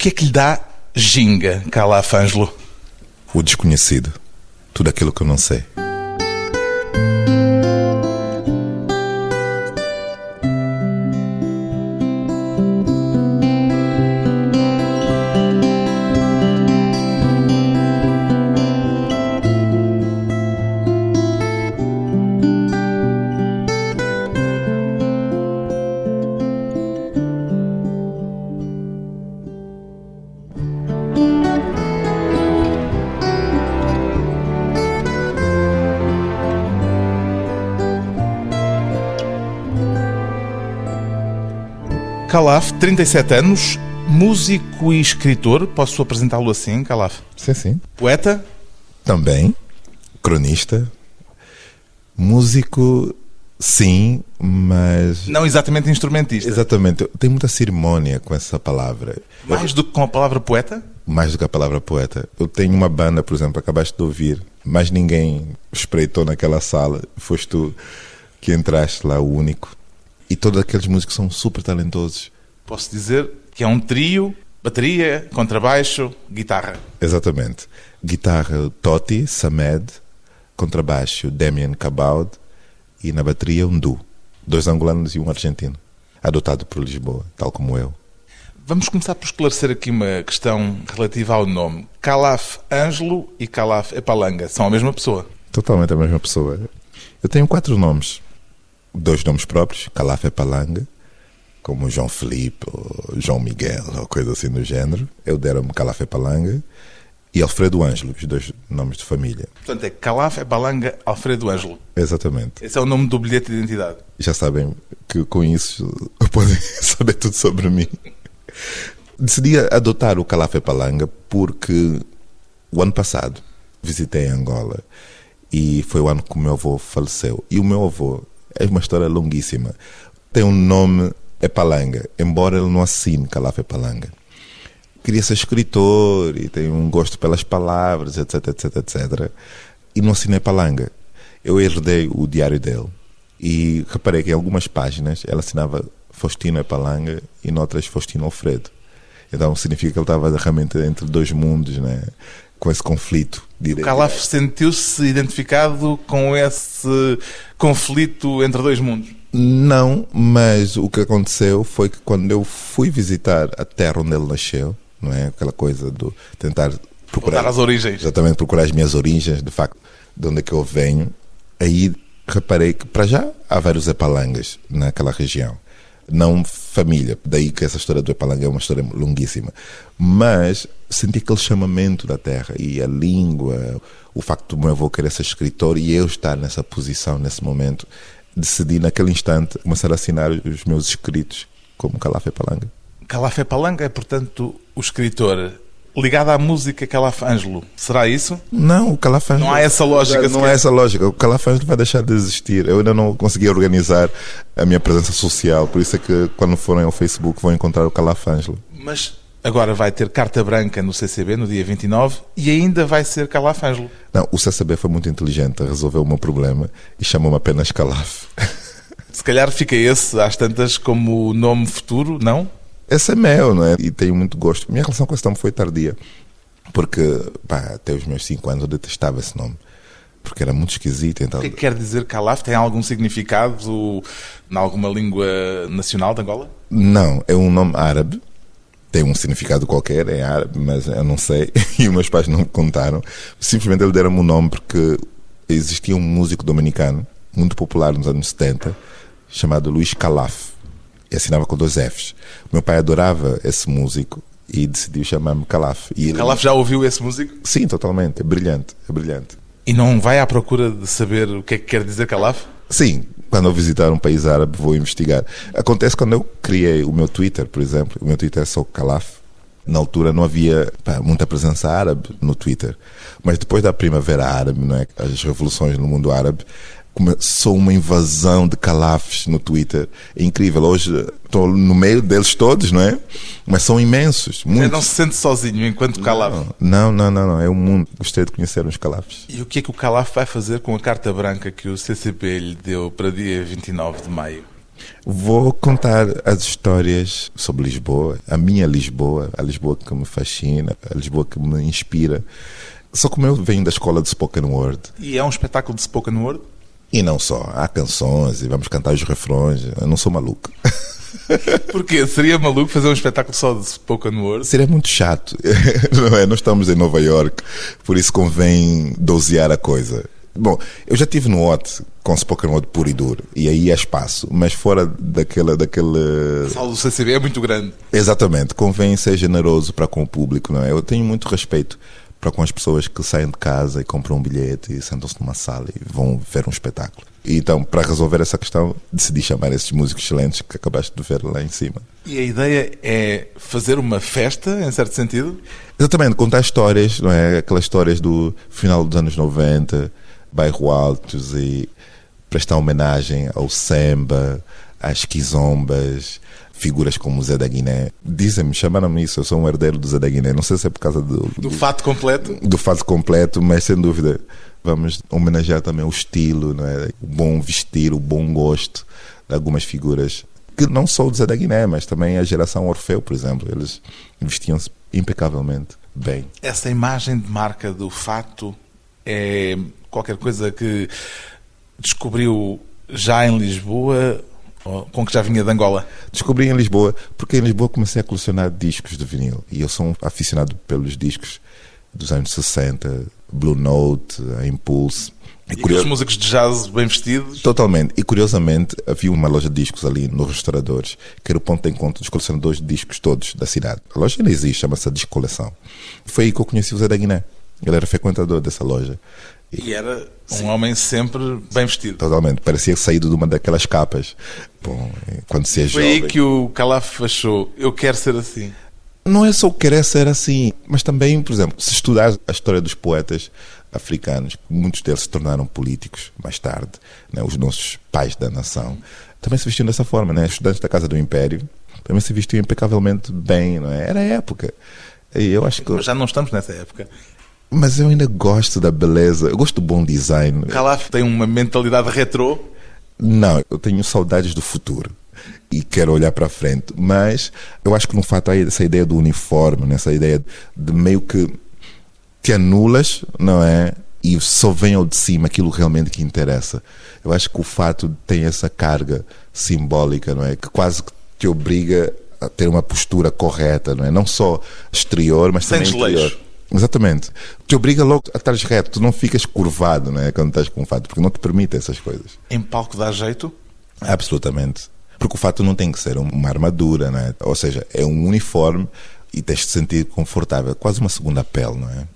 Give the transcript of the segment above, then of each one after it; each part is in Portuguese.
que é que lhe dá ginga, Calaf Ângelo? O desconhecido. Tudo aquilo que eu não sei. Calaf, 37 anos, músico e escritor. Posso apresentá-lo assim, Calaf? Sim, sim. Poeta? Também. Cronista. Músico, sim, mas. Não exatamente instrumentista. Exatamente. Tem muita cerimônia com essa palavra. Mais do que com a palavra poeta? Mais do que a palavra poeta. Eu tenho uma banda, por exemplo, acabaste de ouvir, mas ninguém espreitou naquela sala. Foste tu que entraste lá, o único. E todos aqueles músicos são super talentosos. Posso dizer que é um trio, bateria, contrabaixo, guitarra. Exatamente. Guitarra Totti, Samed, contrabaixo Damien Cabaud e na bateria um duo. Dois angolanos e um argentino. Adotado por Lisboa, tal como eu. Vamos começar por esclarecer aqui uma questão relativa ao nome. Calaf Ângelo e Calaf Epalanga são a mesma pessoa? Totalmente a mesma pessoa. Eu tenho quatro nomes dois nomes próprios, Calafé Palanga, como João Felipe ou João Miguel, ou coisa assim do género. Eu deram-me Calafé Palanga e Alfredo Ângelo, os dois nomes de família. Portanto, é Calafé Palanga Alfredo Ângelo. Exatamente. Esse é o nome do bilhete de identidade. Já sabem que com isso podem saber tudo sobre mim. Decidi adotar o Calafé Palanga porque o ano passado visitei Angola e foi o ano que o meu avô faleceu. E o meu avô é uma história longuíssima. Tem um nome, é Palanga, embora ele não assine Calaf é Palanga. Queria ser escritor e tem um gosto pelas palavras, etc, etc, etc. E não assinei Palanga. Eu herdei o diário dele e reparei que em algumas páginas ela assinava Faustino Palanga e noutras Faustino Alfredo. Então significa que ele estava realmente entre dois mundos, né? com esse conflito. O Calaf sentiu-se identificado com esse conflito entre dois mundos? Não, mas o que aconteceu foi que quando eu fui visitar a terra onde ele nasceu, não é? Aquela coisa do tentar procurar Voltar as origens. Exatamente, procurar as minhas origens, de facto, de onde é que eu venho. Aí reparei que para já há vários epalangas naquela região não família. Daí que essa história do Epalanga é uma história longuíssima. Mas senti aquele chamamento da terra e a língua, o facto do meu avô querer ser escritor e eu estar nessa posição, nesse momento, decidi naquele instante começar a assinar os meus escritos como Calafé Palanga. Calafé Palanga é, portanto, o escritor ligado à música Calafângelo. Será isso? Não, o Calafângelo. Não há essa lógica. Não há essa lógica. O Calafângelo vai deixar de existir. Eu ainda não consegui organizar a minha presença social. Por isso é que quando forem ao Facebook vão encontrar o Calafângelo. Mas agora vai ter carta branca no CCB no dia 29 e ainda vai ser Calafângelo. Não, o CCB foi muito inteligente, resolveu o meu problema e chamou-me apenas Calaf. Se calhar fica esse às tantas como nome futuro, não? Esse é meu, não é? E tenho muito gosto. Minha relação com esse nome foi tardia, porque pá, até os meus 5 anos eu detestava esse nome. Porque era muito esquisito. Então... O que, é que quer dizer Calaf? Tem algum significado em alguma língua nacional de Angola? Não, é um nome árabe. Tem um significado qualquer, é árabe, mas eu não sei. E os meus pais não me contaram. Simplesmente eles deram-me o nome porque existia um músico dominicano, muito popular nos anos 70, chamado Luís Calaf e assinava com dois Fs. O meu pai adorava esse músico e decidiu chamar-me Calaf. E ele... Calaf já ouviu esse músico? Sim, totalmente. É brilhante, é brilhante. E não vai à procura de saber o que é que quer dizer Calaf? Sim, quando eu visitar um país árabe vou investigar. Acontece quando eu criei o meu Twitter, por exemplo. O meu Twitter é só Calaf. Na altura não havia pá, muita presença árabe no Twitter. Mas depois da Primavera Árabe, não é? as revoluções no mundo árabe, começou uma invasão de calafes no Twitter. É incrível. Hoje estou no meio deles todos, não é? Mas são imensos. Muitos. Você não se sente sozinho enquanto calaf? Não, não, não, não. É o um mundo. Gostei de conhecer os calafes. E o que é que o calaf vai fazer com a carta branca que o CCP lhe deu para dia 29 de maio? Vou contar as histórias sobre Lisboa, a minha Lisboa, a Lisboa que me fascina, a Lisboa que me inspira. Só como eu venho da escola de spoken word. E é um espetáculo de spoken word? E não só, há canções e vamos cantar os refrões. Eu não sou maluco. Porquê? Seria maluco fazer um espetáculo só de spoken word? Seria muito chato, não é? Nós estamos em Nova York, por isso convém dosear a coisa. Bom, eu já tive no OT com spoken word puro e duro, e aí há espaço, mas fora daquela... daquele A sala do CCB é muito grande. Exatamente, convém ser generoso para com o público, não é? Eu tenho muito respeito para com as pessoas que saem de casa e compram um bilhete e sentam-se numa sala e vão ver um espetáculo. E então, para resolver essa questão, decidi chamar esses músicos excelentes que acabaste de ver lá em cima. E a ideia é fazer uma festa, em certo sentido? Exatamente, contar histórias, não é? Aquelas histórias do final dos anos 90, bairro Altos e prestar homenagem ao samba, às quizombas, figuras como Zé da Guiné. Dizem-me, chamaram-me isso, eu sou um herdeiro do Zé da Guiné. Não sei se é por causa do, do, do fato completo. Do fato completo, mas sem dúvida vamos homenagear também o estilo, não é? o bom vestir, o bom gosto de algumas figuras que não só o Zé da Guiné, mas também a geração Orfeu, por exemplo. Eles vestiam-se impecavelmente bem. Essa imagem de marca do fato é qualquer coisa que descobriu já em Lisboa com que já vinha de Angola? Descobri em Lisboa, porque em Lisboa comecei a colecionar discos de vinil. E eu sou um aficionado pelos discos dos anos 60, Blue Note, a Impulse. E, e os músicos de jazz bem vestidos? Totalmente. E curiosamente, havia uma loja de discos ali nos restauradores, que era o ponto de encontro dos colecionadores de discos todos da cidade. A loja ainda existe, chama-se Discoleção. Foi aí que eu conheci o Zé da Guiné. Ele era frequentador dessa loja. E era um Sim. homem sempre bem vestido. Totalmente. Parecia saído de uma daquelas capas. Bom, quando se é Foi jovem... aí que o Calaf achou, eu quero ser assim. Não é só querer ser assim, mas também, por exemplo, se estudar a história dos poetas africanos, muitos deles se tornaram políticos mais tarde, né, os nossos pais da nação, também se vestiam dessa forma, né? Estudantes da Casa do Império também se vestiam impecavelmente bem, não é? Era a época. E eu acho que... Mas já não estamos nessa época. Mas eu ainda gosto da beleza, eu gosto do bom design. Calaf tem uma mentalidade retrô? Não, eu tenho saudades do futuro e quero olhar para frente. Mas eu acho que no fato há essa ideia do uniforme, nessa ideia de meio que te anulas, não é? E só vem ao de cima aquilo realmente que interessa. Eu acho que o fato tem essa carga simbólica, não é? Que quase te obriga a ter uma postura correta, não é? Não só exterior, mas também interior. Leixo. Exatamente. Te obriga logo a estar reto, tu não ficas curvado né, quando estás com o fato, porque não te permite essas coisas. Em palco dá jeito? Absolutamente. Porque o fato não tem que ser uma armadura, né? ou seja, é um uniforme e tens de te sentir confortável, quase uma segunda pele, não é?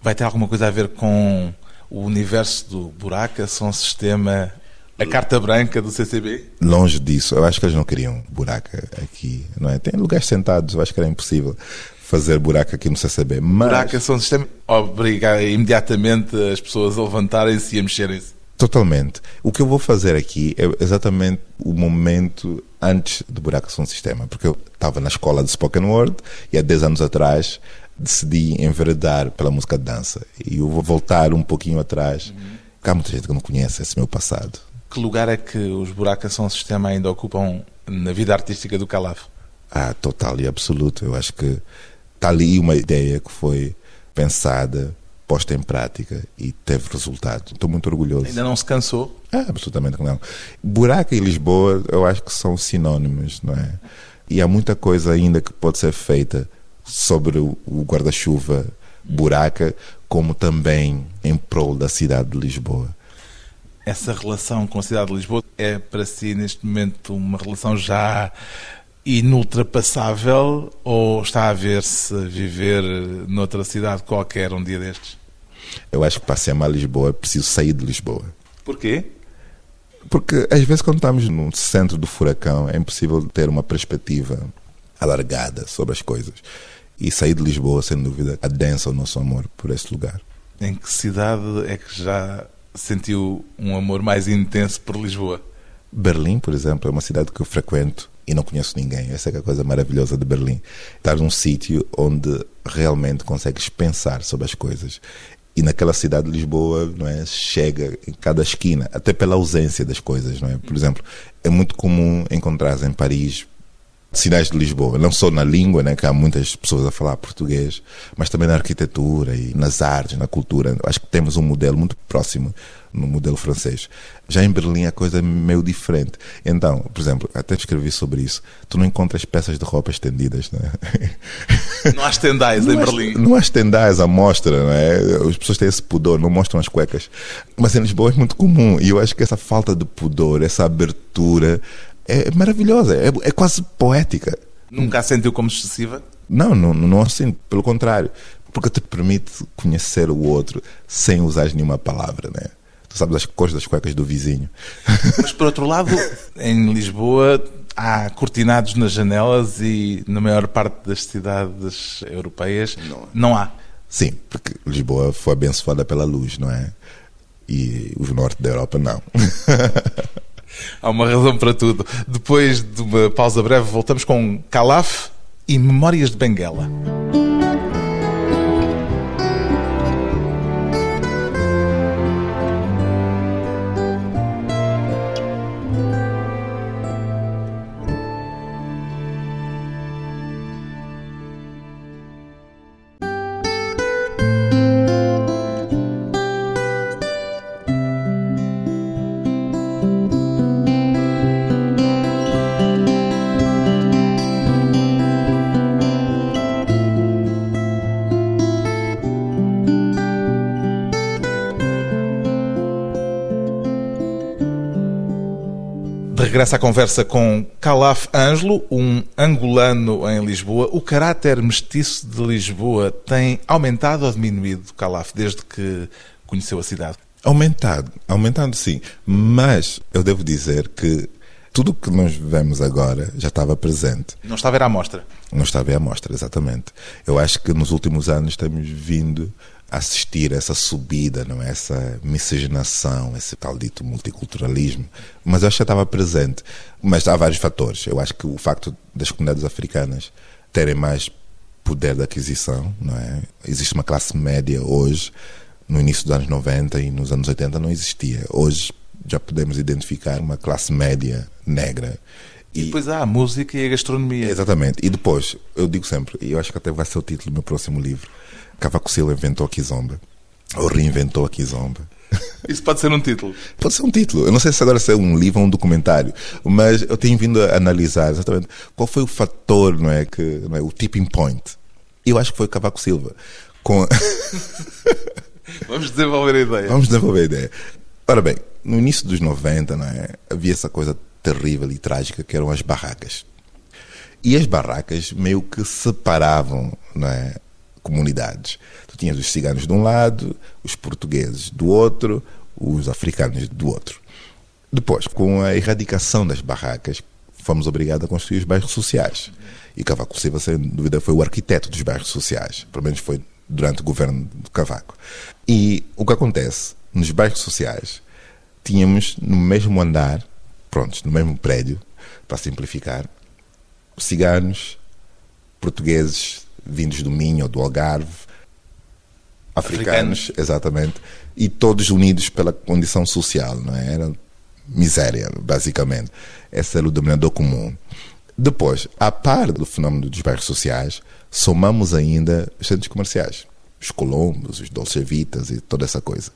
Vai ter alguma coisa a ver com o universo do Buraca, Som Sistema, a carta branca do CCB? Longe disso, eu acho que eles não queriam buraca aqui, não é? Tem lugares sentados, eu acho que era impossível fazer buraco aqui no CCB. Mas... Buraco são um sistema obriga imediatamente as pessoas a levantarem-se e a mexerem-se. Totalmente. O que eu vou fazer aqui é exatamente o momento antes do buraco um sistema, porque eu estava na escola de spoken word e há 10 anos atrás decidi enveredar pela música de dança. E eu vou voltar um pouquinho atrás. Uhum. Há muita gente que não conhece esse meu passado. Que lugar é que os buracos são sistema ainda ocupam na vida artística do Calaf? Ah, total e absoluto. Eu acho que está ali uma ideia que foi pensada, posta em prática e teve resultado. Estou muito orgulhoso. Ainda não se cansou? Ah, absolutamente não. Buraca e Lisboa, eu acho que são sinónimos, não é? E há muita coisa ainda que pode ser feita sobre o guarda-chuva Buraca, como também em prol da cidade de Lisboa. Essa relação com a cidade de Lisboa é para si, neste momento, uma relação já inultrapassável ou está a ver-se viver noutra cidade qualquer um dia destes? Eu acho que para ser a Lisboa é preciso sair de Lisboa. Porquê? Porque às vezes quando estamos no centro do furacão é impossível ter uma perspectiva alargada sobre as coisas. E sair de Lisboa, sem dúvida, adensa o nosso amor por esse lugar. Em que cidade é que já sentiu um amor mais intenso por Lisboa? Berlim, por exemplo, é uma cidade que eu frequento e não conheço ninguém. Essa é a coisa maravilhosa de Berlim. Estar num sítio onde realmente consegues pensar sobre as coisas. E naquela cidade de Lisboa, não é, chega em cada esquina, até pela ausência das coisas, não é? Por exemplo, é muito comum encontrar em Paris sinais de Lisboa, não só na língua, né, que há muitas pessoas a falar português, mas também na arquitetura e nas artes, na cultura. Acho que temos um modelo muito próximo no modelo francês. Já em Berlim a coisa é meio diferente. Então, por exemplo, até escrevi sobre isso. Tu não encontras peças de roupa estendidas, né? Não há estendais em Berlim. Não há estendais à mostra, não é? As pessoas têm esse pudor, não mostram as cuecas. Mas em Lisboa é muito comum. E eu acho que essa falta de pudor, essa abertura é maravilhosa, é, é quase poética. Nunca a sentiu como excessiva? Não, não, não assim, pelo contrário, porque te permite conhecer o outro sem usar nenhuma palavra, né? Tu sabes as cores das cuecas do vizinho. Mas por outro lado, em Lisboa há cortinados nas janelas e na maior parte das cidades europeias não, não há. Sim, porque Lisboa foi abençoada pela luz, não é? E o norte da Europa não. Há uma razão para tudo. Depois de uma pausa breve, voltamos com Calaf e Memórias de Benguela. Regressa à conversa com Calaf Ângelo, um angolano em Lisboa. O caráter mestiço de Lisboa tem aumentado ou diminuído, Calaf, desde que conheceu a cidade? Aumentado, aumentado sim. Mas eu devo dizer que tudo o que nós vemos agora já estava presente. Não estava a ver à mostra? Não estava à mostra, exatamente. Eu acho que nos últimos anos temos vindo assistir a essa subida, não é? essa miscigenação, esse tal dito multiculturalismo. Mas eu acho que estava presente. Mas há vários fatores. Eu acho que o facto das comunidades africanas terem mais poder de aquisição, não é? Existe uma classe média hoje, no início dos anos 90 e nos anos 80 não existia. Hoje já podemos identificar uma classe média negra. E, e depois há a música e a gastronomia. Exatamente. E depois, eu digo sempre, e eu acho que até vai ser o título do meu próximo livro, Cavaco Silva inventou a Kizomba. Ou reinventou a Kizomba. Isso pode ser um título? Pode ser um título. Eu não sei se agora é um livro ou um documentário, mas eu tenho vindo a analisar exatamente qual foi o fator, não é, que, não é, o tipping point. Eu acho que foi Cavaco Silva. Com... Vamos desenvolver a ideia. Vamos desenvolver a ideia. Ora bem, no início dos 90, não é, havia essa coisa terrível e trágica que eram as barracas. E as barracas meio que separavam, não é, comunidades. Tu tinhas os ciganos de um lado, os portugueses do outro, os africanos do outro. Depois, com a erradicação das barracas, fomos obrigados a construir os bairros sociais. E Cavaco Silva, sem dúvida, foi o arquiteto dos bairros sociais. Pelo menos foi durante o governo de Cavaco. E o que acontece? Nos bairros sociais, tínhamos no mesmo andar, prontos, no mesmo prédio, para simplificar, ciganos, portugueses vindos do Minho ou do Algarve, africanos, africanos. exatamente, e todos unidos pela condição social, não é? Era miséria, basicamente. Esse era o denominador comum. Depois, a par do fenómeno dos bairros sociais, somamos ainda os centros comerciais, os colombos, os dolcevitas e toda essa coisa.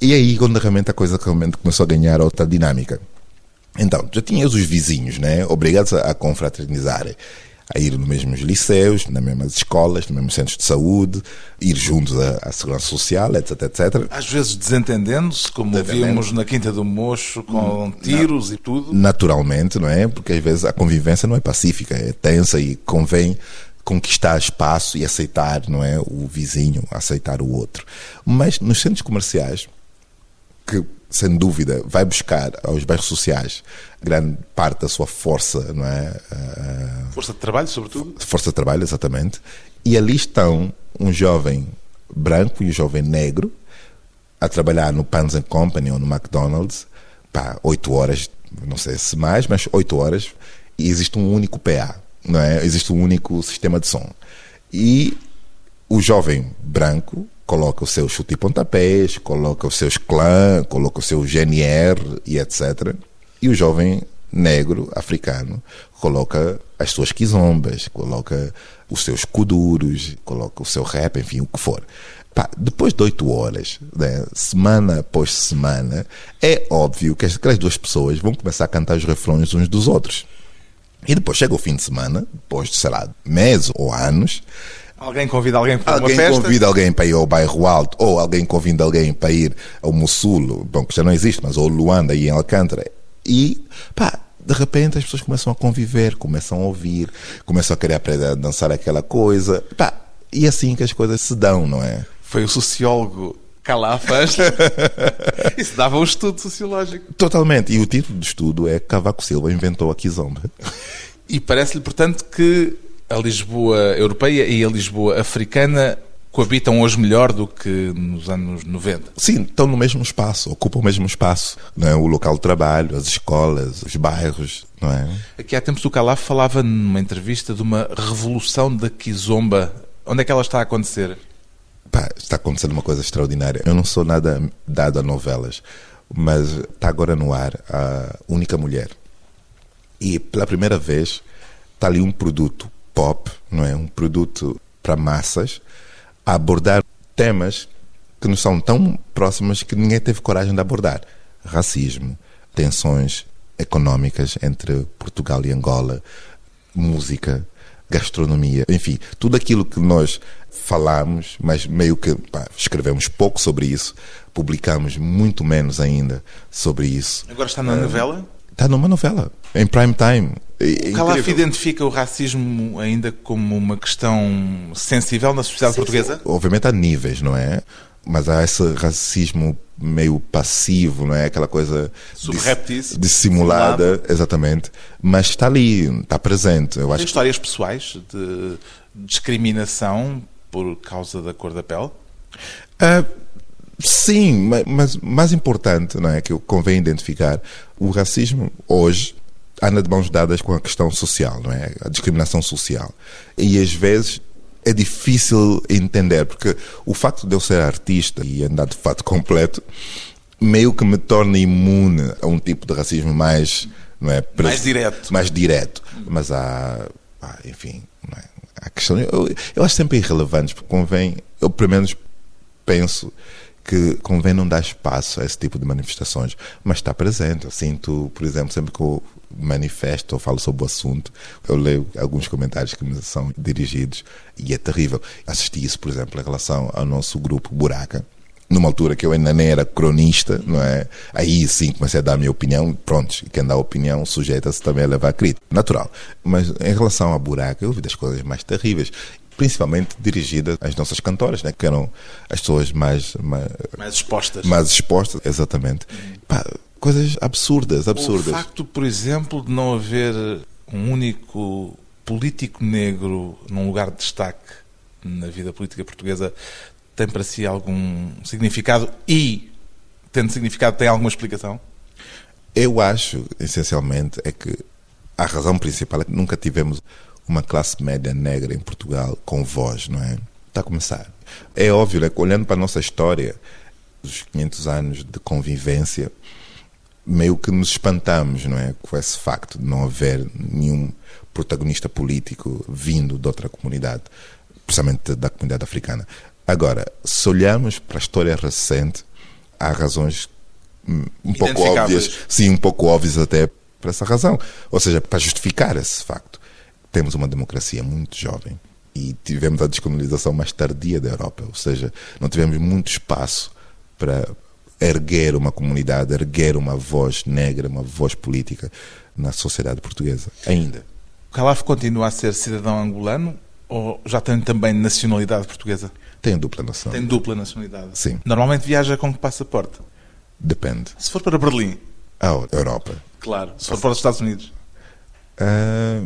E aí, quando realmente a coisa realmente começou a ganhar outra dinâmica. Então, já tinhas os vizinhos, né? Obrigados a confraternizarem a ir nos mesmos liceus, nas mesmas escolas, nos mesmos centros de saúde, ir juntos à, à segurança social, etc, etc. Às vezes desentendendo-se, como vimos na Quinta do Mocho, com tiros e tudo. Naturalmente, não é? Porque às vezes a convivência não é pacífica, é tensa e convém conquistar espaço e aceitar, não é, o vizinho, aceitar o outro. Mas nos centros comerciais, que sem dúvida, vai buscar aos bairros sociais grande parte da sua força, não é? Força de trabalho, sobretudo? Força de trabalho, exatamente. E ali estão um jovem branco e um jovem negro a trabalhar no Pans Company ou no McDonald's, pá, oito horas, não sei se mais, mas oito horas, e existe um único PA, não é? Existe um único sistema de som. E o jovem branco coloca o seu chute e pontapés, coloca os seus clãs, coloca o seu GNR e etc. E o jovem negro africano coloca as suas quizombas, coloca os seus kuduros, coloca o seu rap, enfim, o que for. Pá, depois de oito horas, né, semana após semana, é óbvio que aquelas duas pessoas vão começar a cantar os refrões uns dos outros. E depois chega o fim de semana, depois de, sei lá, meses ou anos, Alguém convida alguém para alguém uma festa? convida alguém para ir ao bairro Alto, ou alguém convida alguém para ir ao Mussulo, bom, que já não existe, mas ao Luanda e em Alcântara. E, pá, de repente as pessoas começam a conviver, começam a ouvir, começam a querer aprender a dançar aquela coisa. Pá, e é assim que as coisas se dão, não é? Foi o sociólogo Calafas. Isso dava um estudo sociológico. Totalmente. E o título do estudo é Cavaco Silva inventou a Kizomba. E parece-lhe, portanto, que a Lisboa europeia e a Lisboa africana coabitam hoje melhor do que nos anos 90. Sim, estão no mesmo espaço, ocupam o mesmo espaço. Não é? O local de trabalho, as escolas, os bairros, não é? Aqui há tempos o Calaf falava numa entrevista de uma revolução da Kizomba. Onde é que ela está a acontecer? Pá, está acontecendo uma coisa extraordinária. Eu não sou nada dado a novelas, mas está agora no ar a Única Mulher. E pela primeira vez está ali um produto pop, não é? Um produto para massas, a abordar temas que nos são tão próximos que ninguém teve coragem de abordar. Racismo, tensões económicas entre Portugal e Angola, música, gastronomia, enfim, tudo aquilo que nós falamos, mas meio que pá, escrevemos pouco sobre isso, publicamos muito menos ainda sobre isso. Agora está na novela? Está numa novela, em prime time. É O Calaf identifica o racismo ainda como uma questão sensível na sociedade portuguesa? Obviamente há níveis, não é? Mas há esse racismo meio passivo, não é? Aquela coisa Subreptício. dissimulada, exatamente. Mas está ali, está presente. Eu Tem acho que histórias pessoais de discriminação por causa da cor da pele? Ah, sim, ma- mas mais importante, não é, que convém identificar, o racismo hoje anda de mãos dadas com a questão social, não é? A discriminação social. E às vezes é difícil entender, porque o facto de eu ser artista e andar de fato completo meio que me torna imune a um tipo de racismo mais, não é, Mais direto. mais direto. Mas há, enfim, não é? há questão. Eu, eu acho sempre irrelevante, porque convém, eu pelo menos penso que convém não dar espaço a esse tipo de manifestações, mas está presente. Eu sinto, por exemplo, sempre que eu manifesto ou falo sobre o assunto, eu leio alguns comentários que me são dirigidos e é terrível. Assisti isso, por exemplo, em relação ao nosso grupo Buraca, numa altura que eu ainda nem era cronista, não é? Aí sim comecei a dar a minha opinião, pronto, quem dá opinião sujeita-se também a levar a crítica, natural. Mas em relação à buraca, eu vi das coisas mais terríveis, principalmente dirigidas às nossas cantoras, né? que eram as pessoas mais, mais, Mais expostas. mais expostas, exatamente. Pá, coisas absurdas, O absurdas. facto, por exemplo, de não haver um único político negro num lugar de destaque na vida política portuguesa tem para si algum significado e, tendo significado, tem alguma explicação? Eu acho, essencialmente, é que a razão principal é que nunca tivemos uma classe média negra em Portugal com voz, não é? Está a começar. É óbvio, né, que olhando para a nossa história, os 500 anos de convivência, meio que nos espantamos, não é? Com esse facto de não haver nenhum protagonista político vindo de outra comunidade, precisamente da comunidade africana. Agora, se olharmos para a história recente, há razões hum, um pouco óbvias, sim, um pouco óbvias até por essa razão. Ou seja, para justificar esse facto. Temos uma democracia muito jovem e tivemos a descolonização mais tardia da Europa, ou seja, não tivemos muito espaço para erguer uma comunidade, erguer uma voz negra, uma voz política na sociedade portuguesa, ainda. O Calaf continua a ser cidadão angolano ou já tem também nacionalidade portuguesa? Tem dupla nação. Tem dupla nacionalidade. Sim. Normalmente viaja com que passaporte? Depende. Se for para Berlim, A Europa. claro. Se for para os Estados Unidos. Ah,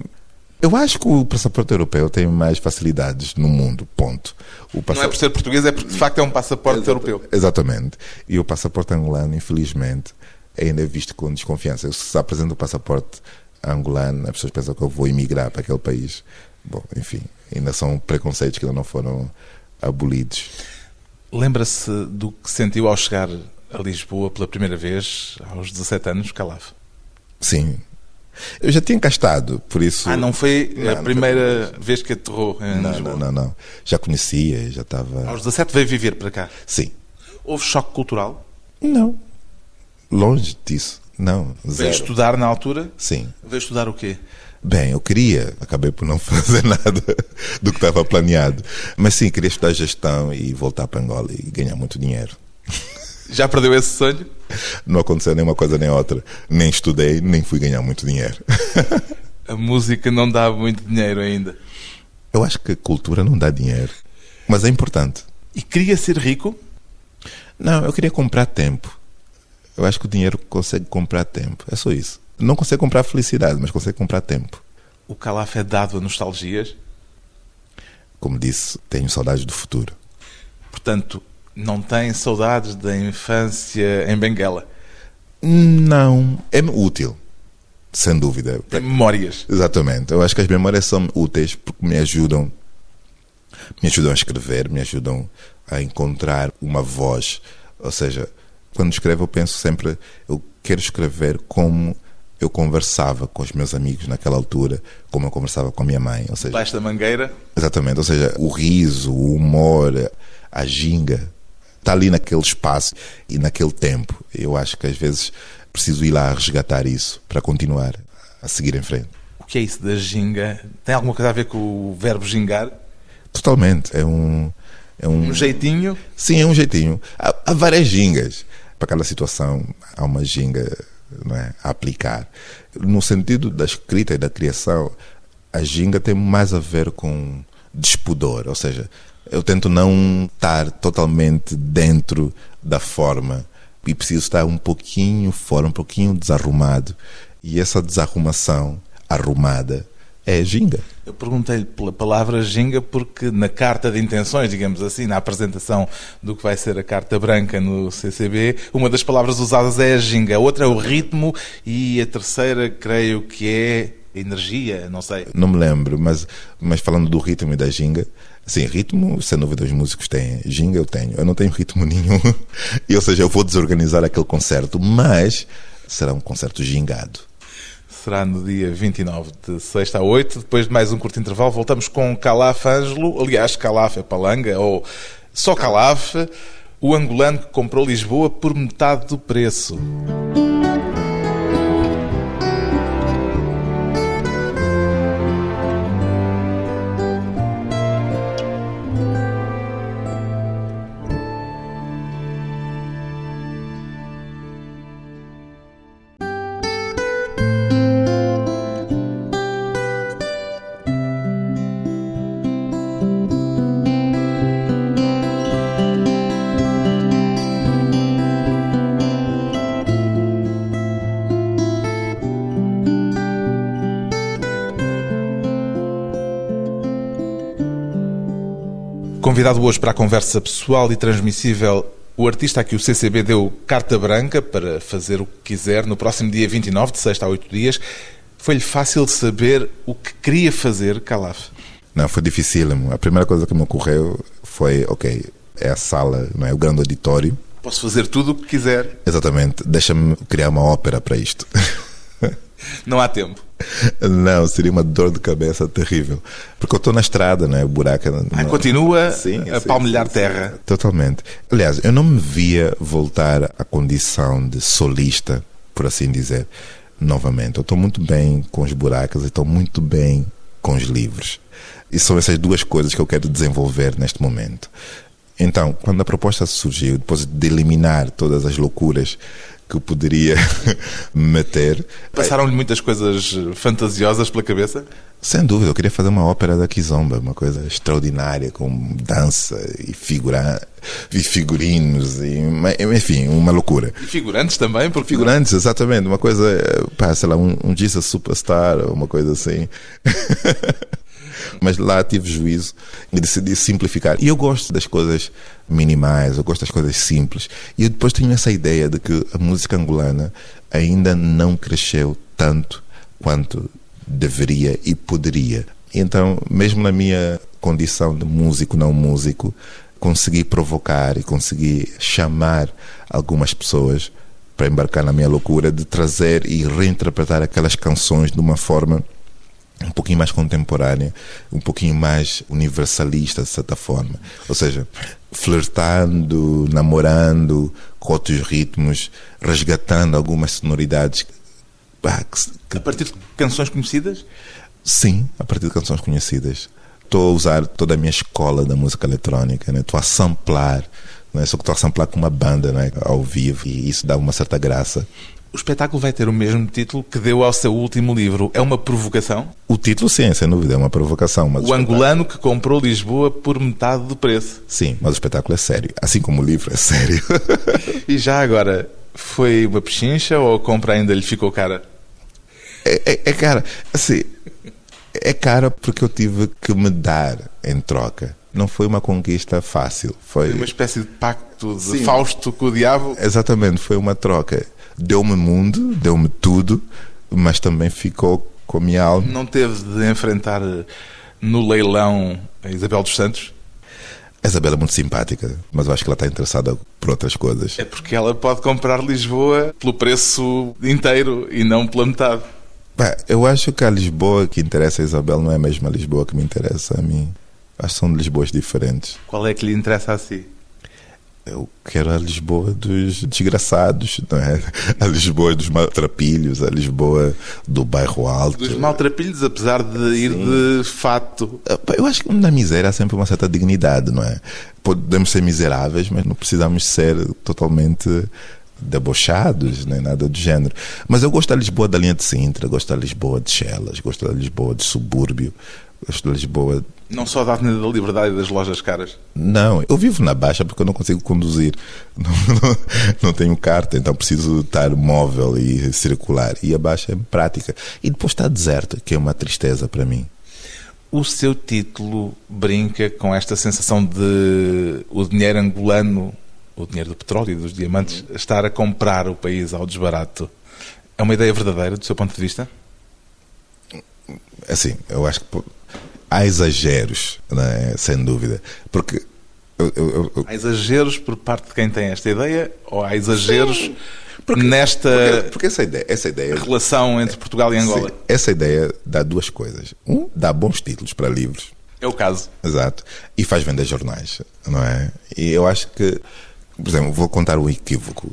eu acho que o passaporte europeu tem mais facilidades no mundo, ponto. O Não é por ser português, é porque de facto é um passaporte Exata- europeu. Exatamente. E o passaporte angolano, infelizmente, ainda é visto com desconfiança. Eu, se apresento o passaporte angolano, as pessoas pensam que eu vou emigrar para aquele país. Bom, enfim, ainda são preconceitos que ainda não foram abolidos. Lembra-se do que sentiu ao chegar a Lisboa pela primeira vez, aos 17 anos, Calaf? Sim. Eu já tinha cá estado, por isso. Ah, não foi a não, primeira não vez que aterrou não? Não, não, não. Já conhecia, já estava. Aos 17 veio viver para cá? Sim. Houve choque cultural? Não. Longe disso. Não. Zero. Veio estudar na altura? Sim. Veio estudar o quê? Bem, eu queria, acabei por não fazer nada do que estava planeado. Mas sim, queria estudar gestão e voltar para Angola e ganhar muito dinheiro. Já perdeu esse sonho? Não aconteceu nem uma coisa nem outra. Nem estudei, nem fui ganhar muito dinheiro. A música não dá muito dinheiro ainda. Eu acho que a cultura não dá dinheiro, mas é importante. E queria ser rico? Não, eu queria comprar tempo. Eu acho que o dinheiro consegue comprar tempo. É só isso. Não consegue comprar felicidade, mas consegue comprar tempo. O Calaf é dado a nostalgias? Como disse, tenho saudades do futuro. Portanto, não tem saudades da infância em Benguela? Não. É útil. Sem dúvida. Tem memórias. Exatamente. Eu acho que as memórias são úteis porque me ajudam me ajudam a escrever, me ajudam a encontrar uma voz. Ou seja, quando escrevo eu penso sempre, eu quero escrever como eu conversava com os meus amigos naquela altura, como eu conversava com a minha mãe. Ou seja, Baixo da mangueira? Exatamente, ou seja, o riso, o humor, a ginga, está ali naquele espaço e naquele tempo. Eu acho que às vezes preciso ir lá resgatar isso para continuar a seguir em frente. O que é isso da ginga? Tem alguma coisa a ver com o verbo gingar? Totalmente. É um. É um... um jeitinho? Sim, é um jeitinho. Há, há várias gingas. Para cada situação, há uma ginga é, a aplicar. No sentido da escrita e da criação, a ginga tem mais a ver com despudor, ou seja, eu tento não estar totalmente dentro da forma e preciso estar um pouquinho fora, um pouquinho desarrumado. E essa desarrumação arrumada é ginga. Eu perguntei-lhe pela palavra ginga porque na carta de intenções, digamos assim, na apresentação do que vai ser a carta branca no CCB, uma das palavras usadas é a ginga, a outra é o ritmo e a terceira creio que é energia, não sei. Não me lembro, mas, mas falando do ritmo e da ginga, sim, ritmo, sem dúvida os músicos têm, ginga eu tenho, eu não tenho ritmo nenhum, e, ou seja, eu vou desorganizar aquele concerto, mas será um concerto gingado será no dia 29 de sexta a 8. Depois de mais um curto intervalo, voltamos com Calaf Ângelo. Aliás, Calaf é palanga, ou só Calaf, o angolano que comprou Lisboa por metade do preço. Convidado hoje para a conversa pessoal e transmissível, o artista a que o CCB deu carta branca para fazer o que quiser no próximo dia 29, de sexta a oito dias. Foi-lhe fácil saber o que queria fazer, Calaf? Não, foi dificílimo. A primeira coisa que me ocorreu foi, ok, é a sala, não é o grande auditório. Posso fazer tudo o que quiser. Exatamente. Deixa-me criar uma ópera para isto. Não há tempo. Não, seria uma dor de cabeça terrível. Porque eu estou na estrada, né? O buraco. Ah, não... continua sim, a sim, palmilhar sim, terra. Totalmente. Aliás, eu não me via voltar à condição de solista, por assim dizer, novamente. Eu estou muito bem com os buracos e estou muito bem com os livros. E são essas duas coisas que eu quero desenvolver neste momento. Então, quando a proposta surgiu, depois de eliminar todas as loucuras que eu poderia meter. Passaram-lhe muitas coisas fantasiosas pela cabeça? Sem dúvida, eu queria fazer uma ópera da Kizomba, uma coisa extraordinária, com dança e, figura... e figurinos, e, enfim, uma loucura. E figurantes também? Porque figurantes, exatamente, uma coisa, pá, sei lá, um, um Jesus Superstar, uma coisa assim. Mas lá tive juízo e decidi simplificar. E eu gosto das coisas minimais, eu gosto das coisas simples. E eu depois tenho essa ideia de que a música angolana ainda não cresceu tanto quanto deveria e poderia. Então, mesmo na minha condição de músico, não músico, consegui provocar e consegui chamar algumas pessoas para embarcar na minha loucura de trazer e reinterpretar aquelas canções de uma forma um pouquinho mais contemporânea, um pouquinho mais universalista, de certa forma. Ou seja, flertando, namorando com outros ritmos, resgatando algumas sonoridades. A partir de canções conhecidas? Sim, a partir de canções conhecidas. Estou a usar toda a minha escola da música eletrónica, né? estou a samplar, né? só que estou a samplar com uma banda né? ao vivo e isso dá uma certa graça. O espetáculo vai ter o mesmo título que deu ao seu último livro. É uma provocação? O título, sim, sem dúvida, é uma provocação. Mas o, o angolano que comprou Lisboa por metade do preço. Sim, mas o espetáculo é sério. Assim como o livro é sério. e já agora, foi uma pechincha ou a compra ainda lhe ficou cara? É, é, é cara. Assim, é cara porque eu tive que me dar em troca. Não foi uma conquista fácil. Foi, foi uma espécie de pacto de Sim. Fausto com o diabo? Exatamente, foi uma troca deu-me mundo, deu-me tudo, mas também ficou com a minha alma. Não teve de enfrentar eh, no leilão a Isabel dos Santos? A Isabel é muito simpática, mas eu acho que ela está interessada por outras coisas. É porque ela pode comprar Lisboa pelo preço inteiro e não pela metade. Bah, eu acho que a Lisboa que interessa a Isabel não é a mesma Lisboa que me interessa a mim. Acho que são Lisboas diferentes. Qual é que lhe interessa a si? Eu quero a Lisboa dos desgraçados, não é? A Lisboa dos maltrapilhos, a Lisboa do bairro alto. Dos maltrapilhos, apesar de ir de fato. Eu acho que na miséria há sempre uma certa dignidade, não é? Podemos ser miseráveis, mas não precisamos ser totalmente debochados, nem nada do gênero. Mas eu gosto da Lisboa da linha de Sintra, gosto da Lisboa de Chelas, gosto da Lisboa de subúrbio, da Lisboa não só da Avenida da Liberdade e das lojas caras? Não, eu vivo na Baixa porque eu não consigo conduzir. Não, não, não, tenho carta, então preciso estar móvel e circular. E a Baixa é prática. E depois está deserto, que é uma tristeza para mim. O seu título brinca com esta sensação de o dinheiro angolano, o dinheiro do petróleo e dos diamantes, estar a comprar o país ao desbarato. É uma ideia verdadeira do seu ponto de vista? Assim, eu acho que há exageros, é? sem dúvida. Porque. Eu, eu, eu... Há exageros por parte de quem tem esta ideia ou há exageros porque, nesta porque, porque essa ideia, essa ideia, relação entre Portugal e Angola? Sim, essa ideia dá duas coisas. Um, dá bons títulos para livros. É o caso. Exato. E faz vender jornais, não é? E eu acho que, por exemplo, vou contar um equívoco.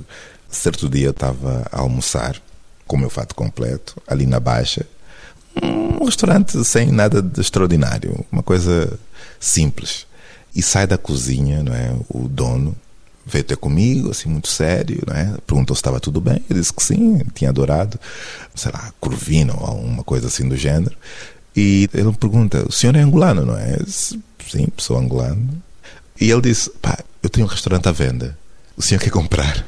Certo dia eu estava a almoçar com o meu fato completo, ali na Baixa, um restaurante sem nada de extraordinário, uma coisa simples. E sai da cozinha, não é? O dono veio ter comigo, assim, muito sério, não é? Perguntou se estava tudo bem. Eu disse que sim, tinha adorado, sei lá, curvino ou alguma coisa assim do gênero. E ele me pergunta: o senhor é angolano, não é? Disse, sim, sou angolano. E ele disse: pá, eu tenho um restaurante à venda. O senhor quer comprar?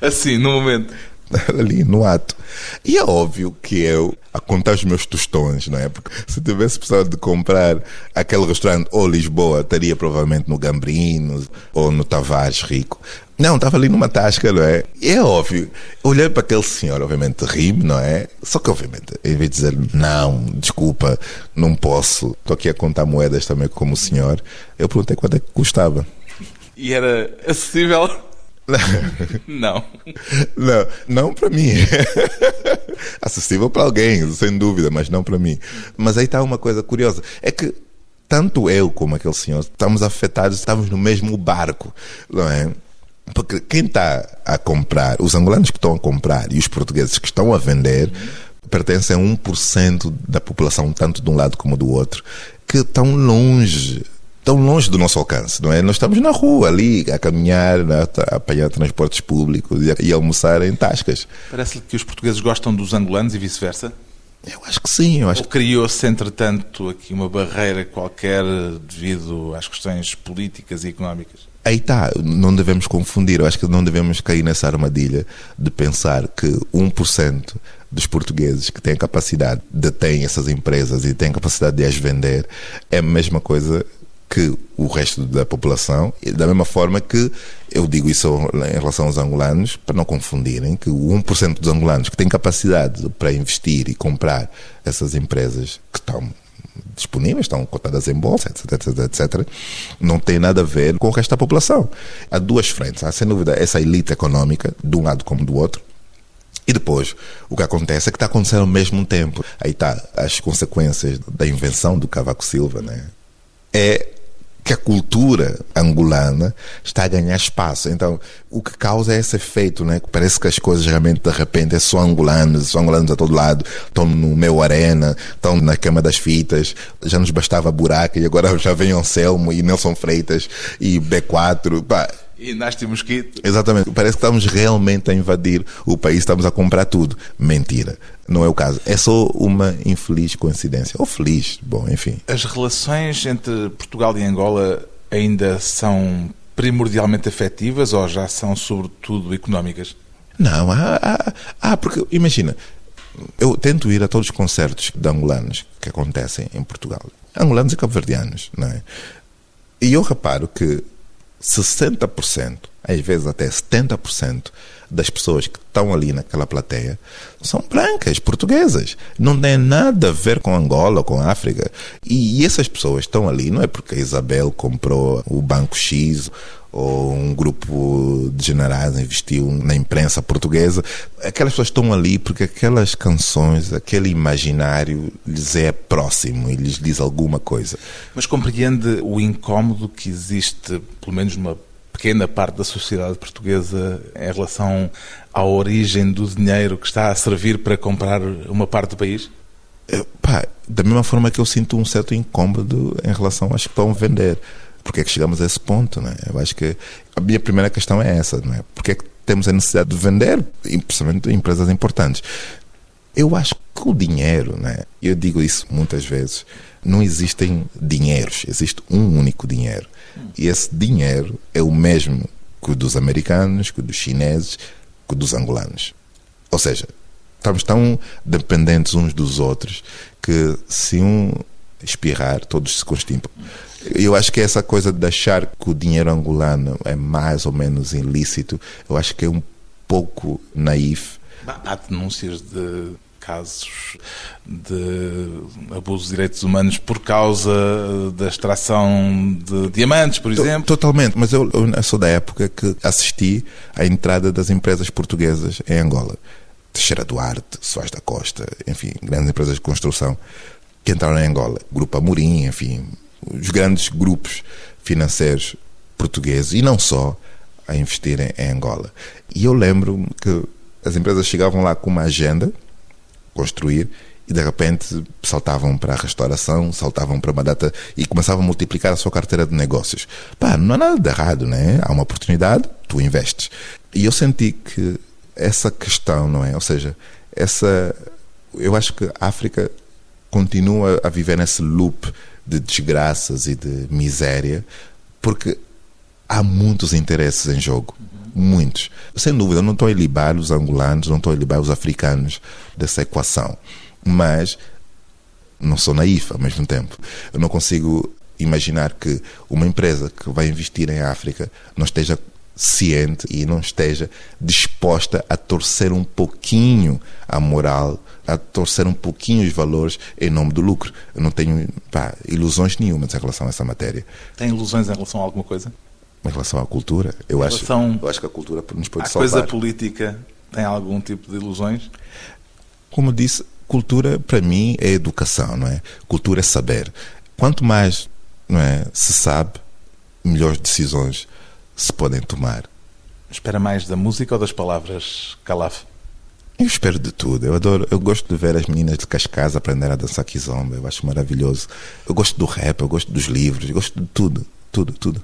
Assim, no momento. ali no ato. E é óbvio que eu, a contar os meus tostões, não é? Porque se tivesse precisado de comprar aquele restaurante ou Lisboa, estaria provavelmente no Gambrinos ou no Tavares Rico. Não, estava ali numa tasca, não é? E é óbvio. Olhei para aquele senhor, obviamente rime, não é? Só que, obviamente, em vez de dizer não, desculpa, não posso, estou aqui a contar moedas também como o senhor, eu perguntei quanto é que custava. E era acessível? Não. Não, não para mim. Acessível para alguém, sem dúvida, mas não para mim. Mas aí está uma coisa curiosa. É que tanto eu como aquele senhor estamos afetados, estamos no mesmo barco, não é? Porque quem está a comprar, os angolanos que estão a comprar e os portugueses que estão a vender, pertencem a 1% da população, tanto de um lado como do outro, que estão longe tão longe do nosso alcance, não é? Nós estamos na rua, ali, a caminhar, a apanhar transportes públicos e almoçar em tascas. Parece-lhe que os portugueses gostam dos angolanos e vice-versa? Eu acho que sim. Eu acho Ou criou-se, entretanto, aqui uma barreira qualquer devido às questões políticas e económicas? Aí está, não devemos confundir, eu acho que não devemos cair nessa armadilha de pensar que 1% dos portugueses que têm capacidade de ter essas empresas e têm capacidade de as vender é a mesma coisa que o resto da população, da mesma forma que eu digo isso em relação aos angolanos, para não confundirem, que o 1% dos angolanos que têm capacidade para investir e comprar essas empresas que estão disponíveis, estão cotadas em bolsa, etc, etc, etc, não tem nada a ver com o resto da população. Há duas frentes. Há, sem dúvida, essa elite econômica, de um lado como do outro, e depois, o que acontece é que está acontecendo ao mesmo tempo. Aí está as consequências da invenção do Cavaco Silva, né? É que a cultura angolana está a ganhar espaço. Então, o que causa esse efeito, né? Parece que as coisas realmente, de repente, é só angolanos, são angolanos a todo lado, estão no meu arena, estão na cama das fitas, já nos bastava buraco e agora já vem Anselmo e Nelson Freitas e B4, pá, e nasce mosquito. Exatamente. Parece que estamos realmente a invadir o país, estamos a comprar tudo. Mentira. Não é o caso. É só uma infeliz coincidência. Ou feliz, bom, enfim. As relações entre Portugal e Angola ainda são primordialmente afetivas ou já são sobretudo económicas? Não, há, há, há porque imagina, eu tento ir a todos os concertos de angolanos que acontecem em Portugal. Angolanos e cabo-verdianos, não é? E eu reparo que 60%, às vezes até 70% das pessoas que estão ali naquela plateia são brancas, portuguesas. Não tem nada a ver com Angola, com África. E essas pessoas estão ali não é porque a Isabel comprou o Banco X ou um grupo de generais investiu na imprensa portuguesa. Aquelas pessoas estão ali porque aquelas canções, aquele imaginário lhes é próximo e lhes diz alguma coisa. Mas compreende o incómodo que existe, pelo menos numa pequena parte da sociedade portuguesa, em relação à origem do dinheiro que está a servir para comprar uma parte do país? É, pá, da mesma forma que eu sinto um certo incômodo em relação às que estão a vender porque é que chegamos a esse ponto, né? Eu acho que a minha primeira questão é essa, não é? Porque é que temos a necessidade de vender, principalmente empresas importantes? Eu acho que o dinheiro, né? Eu digo isso muitas vezes, não existem dinheiros, existe um único dinheiro. E esse dinheiro é o mesmo que o dos americanos, que o dos chineses, que o dos angolanos. Ou seja, estamos tão dependentes uns dos outros que se um espirrar, todos se constipam. Eu acho que essa coisa de achar que o dinheiro angolano é mais ou menos ilícito, eu acho que é um pouco naif. Há denúncias de casos de abuso de direitos humanos por causa da extração de diamantes, por exemplo? Totalmente, mas eu, eu sou da época que assisti à entrada das empresas portuguesas em Angola. Teixeira Duarte, Soares da Costa, enfim, grandes empresas de construção que entraram em Angola. Grupo Amorim, enfim, os grandes grupos financeiros portugueses e não só a investirem em Angola. E eu lembro que as empresas chegavam lá com uma agenda construir e de repente saltavam para a restauração, saltavam para uma data e começavam a multiplicar a sua carteira de negócios. Pá, não há nada de errado, né? Há uma oportunidade, tu investes. E eu senti que essa questão, não é? Ou seja, essa eu acho que a África continua a viver nesse loop de desgraças e de miséria, porque há muitos interesses em jogo. Muitos. Sem dúvida, não estou a libar os angolanos, não estou a libar os africanos dessa equação. Mas não sou naif ao mesmo tempo. Eu não consigo imaginar que uma empresa que vai investir em África não esteja ciente e não esteja disposta a torcer um pouquinho a moral a torcer um pouquinho os valores em nome do lucro. Eu não tenho pá, ilusões nenhumas em relação a essa matéria. Tem ilusões em relação a alguma coisa? Em relação à cultura? Eu, em acho, eu acho que a cultura nos pode a salvar. coisa política tem algum tipo de ilusões? Como disse, cultura para mim é educação, não é? Cultura é saber. Quanto mais não é, se sabe, melhores decisões se podem tomar. Espera mais da música ou das palavras, Calaf? Eu espero de tudo. Eu adoro, eu gosto de ver as meninas de Cascais aprender a dançar kizomba. Eu acho maravilhoso. Eu gosto do rap, eu gosto dos livros, eu gosto de tudo, tudo, tudo.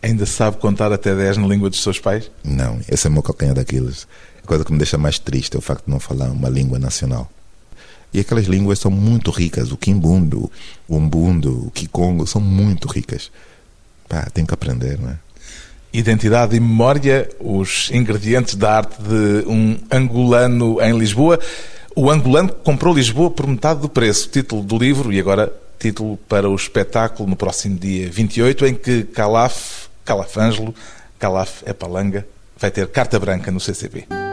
Ainda sabe contar até 10 na língua dos seus pais? Não, esse é o meu calcanhar daqueles. A coisa que me deixa mais triste é o facto de não falar uma língua nacional. E aquelas línguas são muito ricas. O quimbundo, o umbundo, o kikongo são muito ricas. Pá, tem que aprender, não é? Identidade e Memória, os ingredientes da arte de um angolano em Lisboa. O angolano comprou Lisboa por metade do preço. Título do livro e agora título para o espetáculo no próximo dia 28, em que Calaf, Calaf Ângelo, Calaf é palanga, vai ter carta branca no CCB.